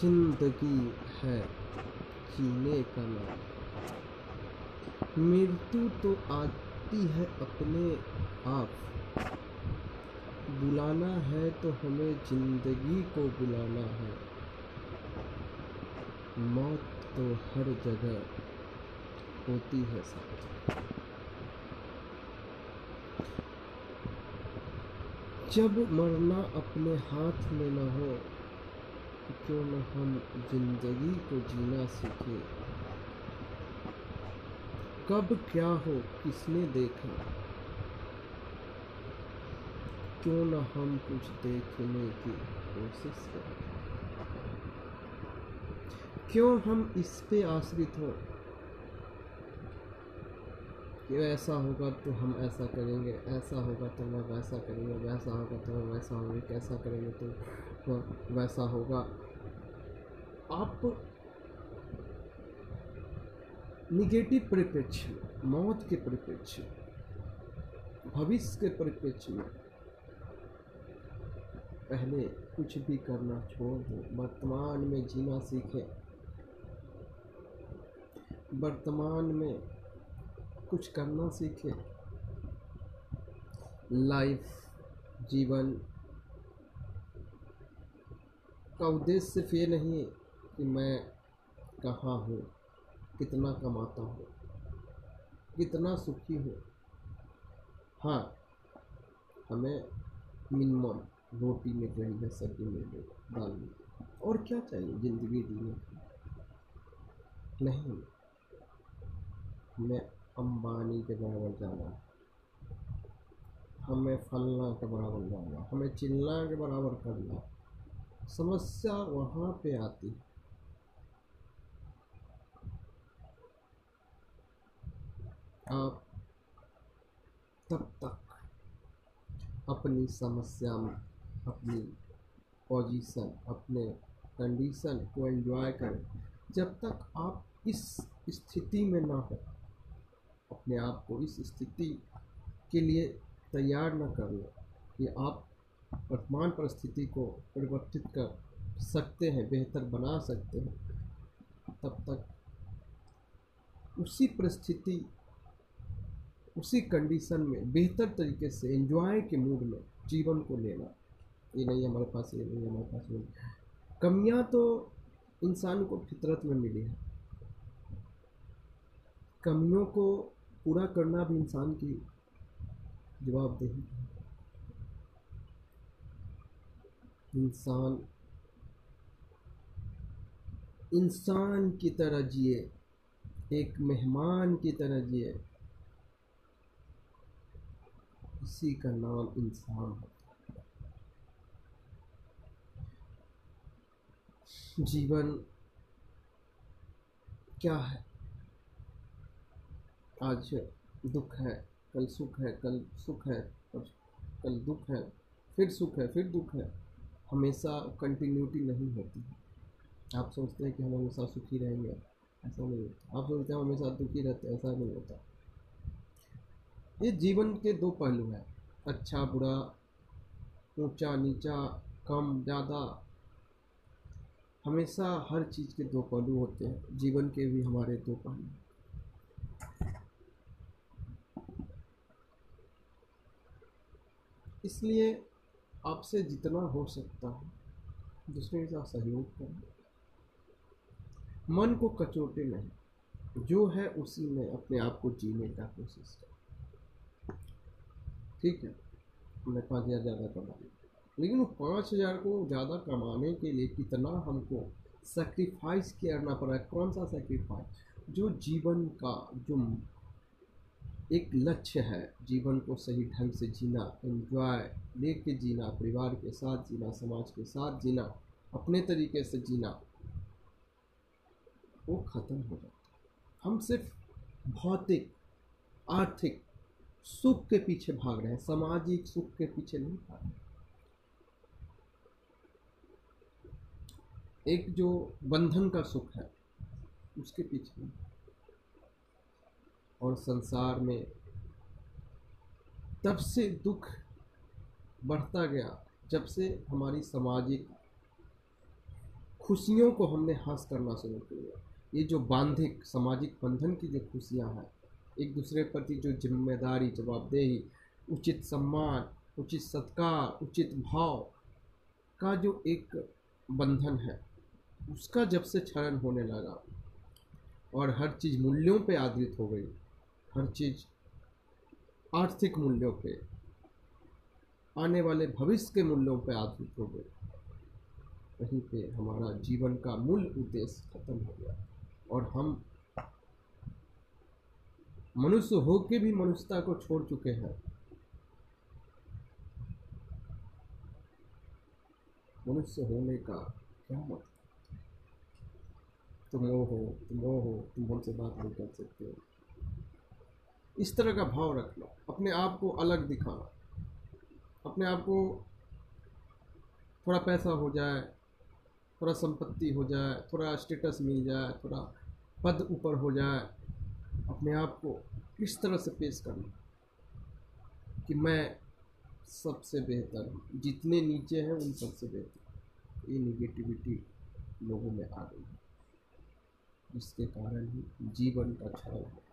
ज़िंदगी है जीने का नाम। मृत्यु तो आती है अपने आप। बुलाना है तो हमें ज़िंदगी को बुलाना है। मौत तो हर जगह होती है साथ। जब मरना अपने हाथ में न हो तो क्यों न हम ज़िंदगी को जीना सीखें? कब क्या हो, किसने देखा? क्यों न हम कुछ देखने की कोशिश करें? क्यों हम इस पे आश्रित हो? कि ऐसा होगा तो हम ऐसा करेंगे, ऐसा होगा तो हम वैसा करेंगे, वैसा होगा तो हम वैसा होंगे कैसा करेंगे तो वैसा होगा। आप निगेटिव परिप्रेक्ष्य में, मौत के परिप्रेक्ष्य में, भविष्य के परिप्रेक्ष्य में पहले कुछ भी करना छोड़ दो। वर्तमान में जीना सीखें। वर्तमान में कुछ करना सीखें। लाइफ, जीवन का उद्देश्य सिर्फ़ ये नहीं कि मैं कहाँ हूँ, कितना कमाता हूँ, कितना सुखी हूँ। हाँ हमें मिनिमम रोटी मिल रही है, सब्ज़ी मिल रही है, दाल मिल और क्या चाहिए ज़िंदगी जीने नहीं। हमें अंबानी के बराबर जाना। हमें फलना के बराबर जाना, हमें चिल्ला के बराबर करना। समस्या वहाँ पे आती। आप तब तक अपनी समस्या में, अपनी पोजीशन अपने कंडीशन को एंजॉय करें। जब तक आप इस स्थिति में ना हो अपने आप को इस स्थिति के लिए तैयार न कर लो कि आप वर्तमान परिस्थिति को परिवर्तित कर सकते हैं, बेहतर बना सकते हैं। तब तक उसी परिस्थिति, उसी कंडीशन में, बेहतर तरीके से एंजॉय के मूड में जीवन को लेना। ये नहीं, हमारे पास ये नहीं, हमारे पास नहीं। कमियाँ तो इंसान को फितरत में मिली है। कमियों को पूरा करना भी इंसान की जवाबदेही है। इंसान इंसान की तरह जिए, एक मेहमान की तरह जिए, इसी का नाम इंसान होता जीवन क्या है? आज दुख है, कल सुख है, कल सुख है, और कल दुख है, फिर सुख है, फिर दुख है, हमेशा कंटिन्यूटी नहीं होती है। आप सोचते हैं कि हम हमेशा सुखी रहेंगे, ऐसा नहीं होता। आप सोचते हैं हम हमेशा दुखी रहते हैं, ऐसा नहीं होता। ये जीवन के दो पहलू हैं। अच्छा बुरा, ऊँचा, नीचा, कम, ज़्यादा। हमेशा हर चीज़ के दो पहलू होते हैं। जीवन के भी हमारे दो पहलू हैं इसलिए आपसे जितना हो सकता है दूसरे के सहयोग करें। मन को कचोटे नहीं, जो है उसी में अपने आप को जीने का कोशिश करें। ठीक है हमने पाँच हज़ार ज़्यादा कमा लेकिन वो पाँच हज़ार को ज़्यादा कमाने के लिए कितना हमको सेक्रीफाइस करना पड़ा कौन सा सेक्रीफाइस जो जीवन का, जो एक लक्ष्य है जीवन को सही ढंग से जीना एंजॉय लेके जीना, परिवार के साथ जीना, समाज के साथ जीना, अपने तरीके से जीना, वो ख़त्म हो जाता है। हम सिर्फ़ भौतिक, आर्थिक सुख के पीछे भाग रहे हैं, सामाजिक सुख के पीछे नहीं भाग रहे एक जो बंधन का सुख है, उसके पीछे नहीं। और संसार में तब से दुख बढ़ता गया, जब से हमारी सामाजिक खुशियों को हमने हास करना शुरू किया ये जो बांधिक, सामाजिक बंधन की जो खुशियाँ हैं, एक दूसरे प्रति जो ज़िम्मेदारी, जवाबदेही, उचित सम्मान, उचित सत्कार, उचित भाव का जो एक बंधन है, उसका जब से क्षरण होने लगा और हर चीज़ मूल्यों पे आधारित हो गई हर चीज़ आर्थिक मूल्यों पे, आने वाले भविष्य के मूल्यों पे आधारित हो गई। वहीं पे हमारा जीवन का मूल उद्देश्य खत्म हो गया और हम मनुष्य होके भी मनुष्यता को छोड़ चुके हैं। मनुष्य होने का क्या मतलब? तुम वो हो, तुम वो हो, तुम हमसे बात नहीं कर सकते। हो इस तरह का भाव रखना अपने आप को अलग दिखाना। अपने आप को थोड़ा पैसा हो जाए, थोड़ा संपत्ति हो जाए, थोड़ा स्टेटस मिल जाए, थोड़ा पद ऊपर हो जाए, अपने आप को इस तरह से पेश करना? कि मैं सबसे बेहतर हूँ। जितने नीचे हैं, उन सबसे बेहतर ये निगेटिविटी लोगों में आ गई जिसके कारण ही जीवन का क्षरण है।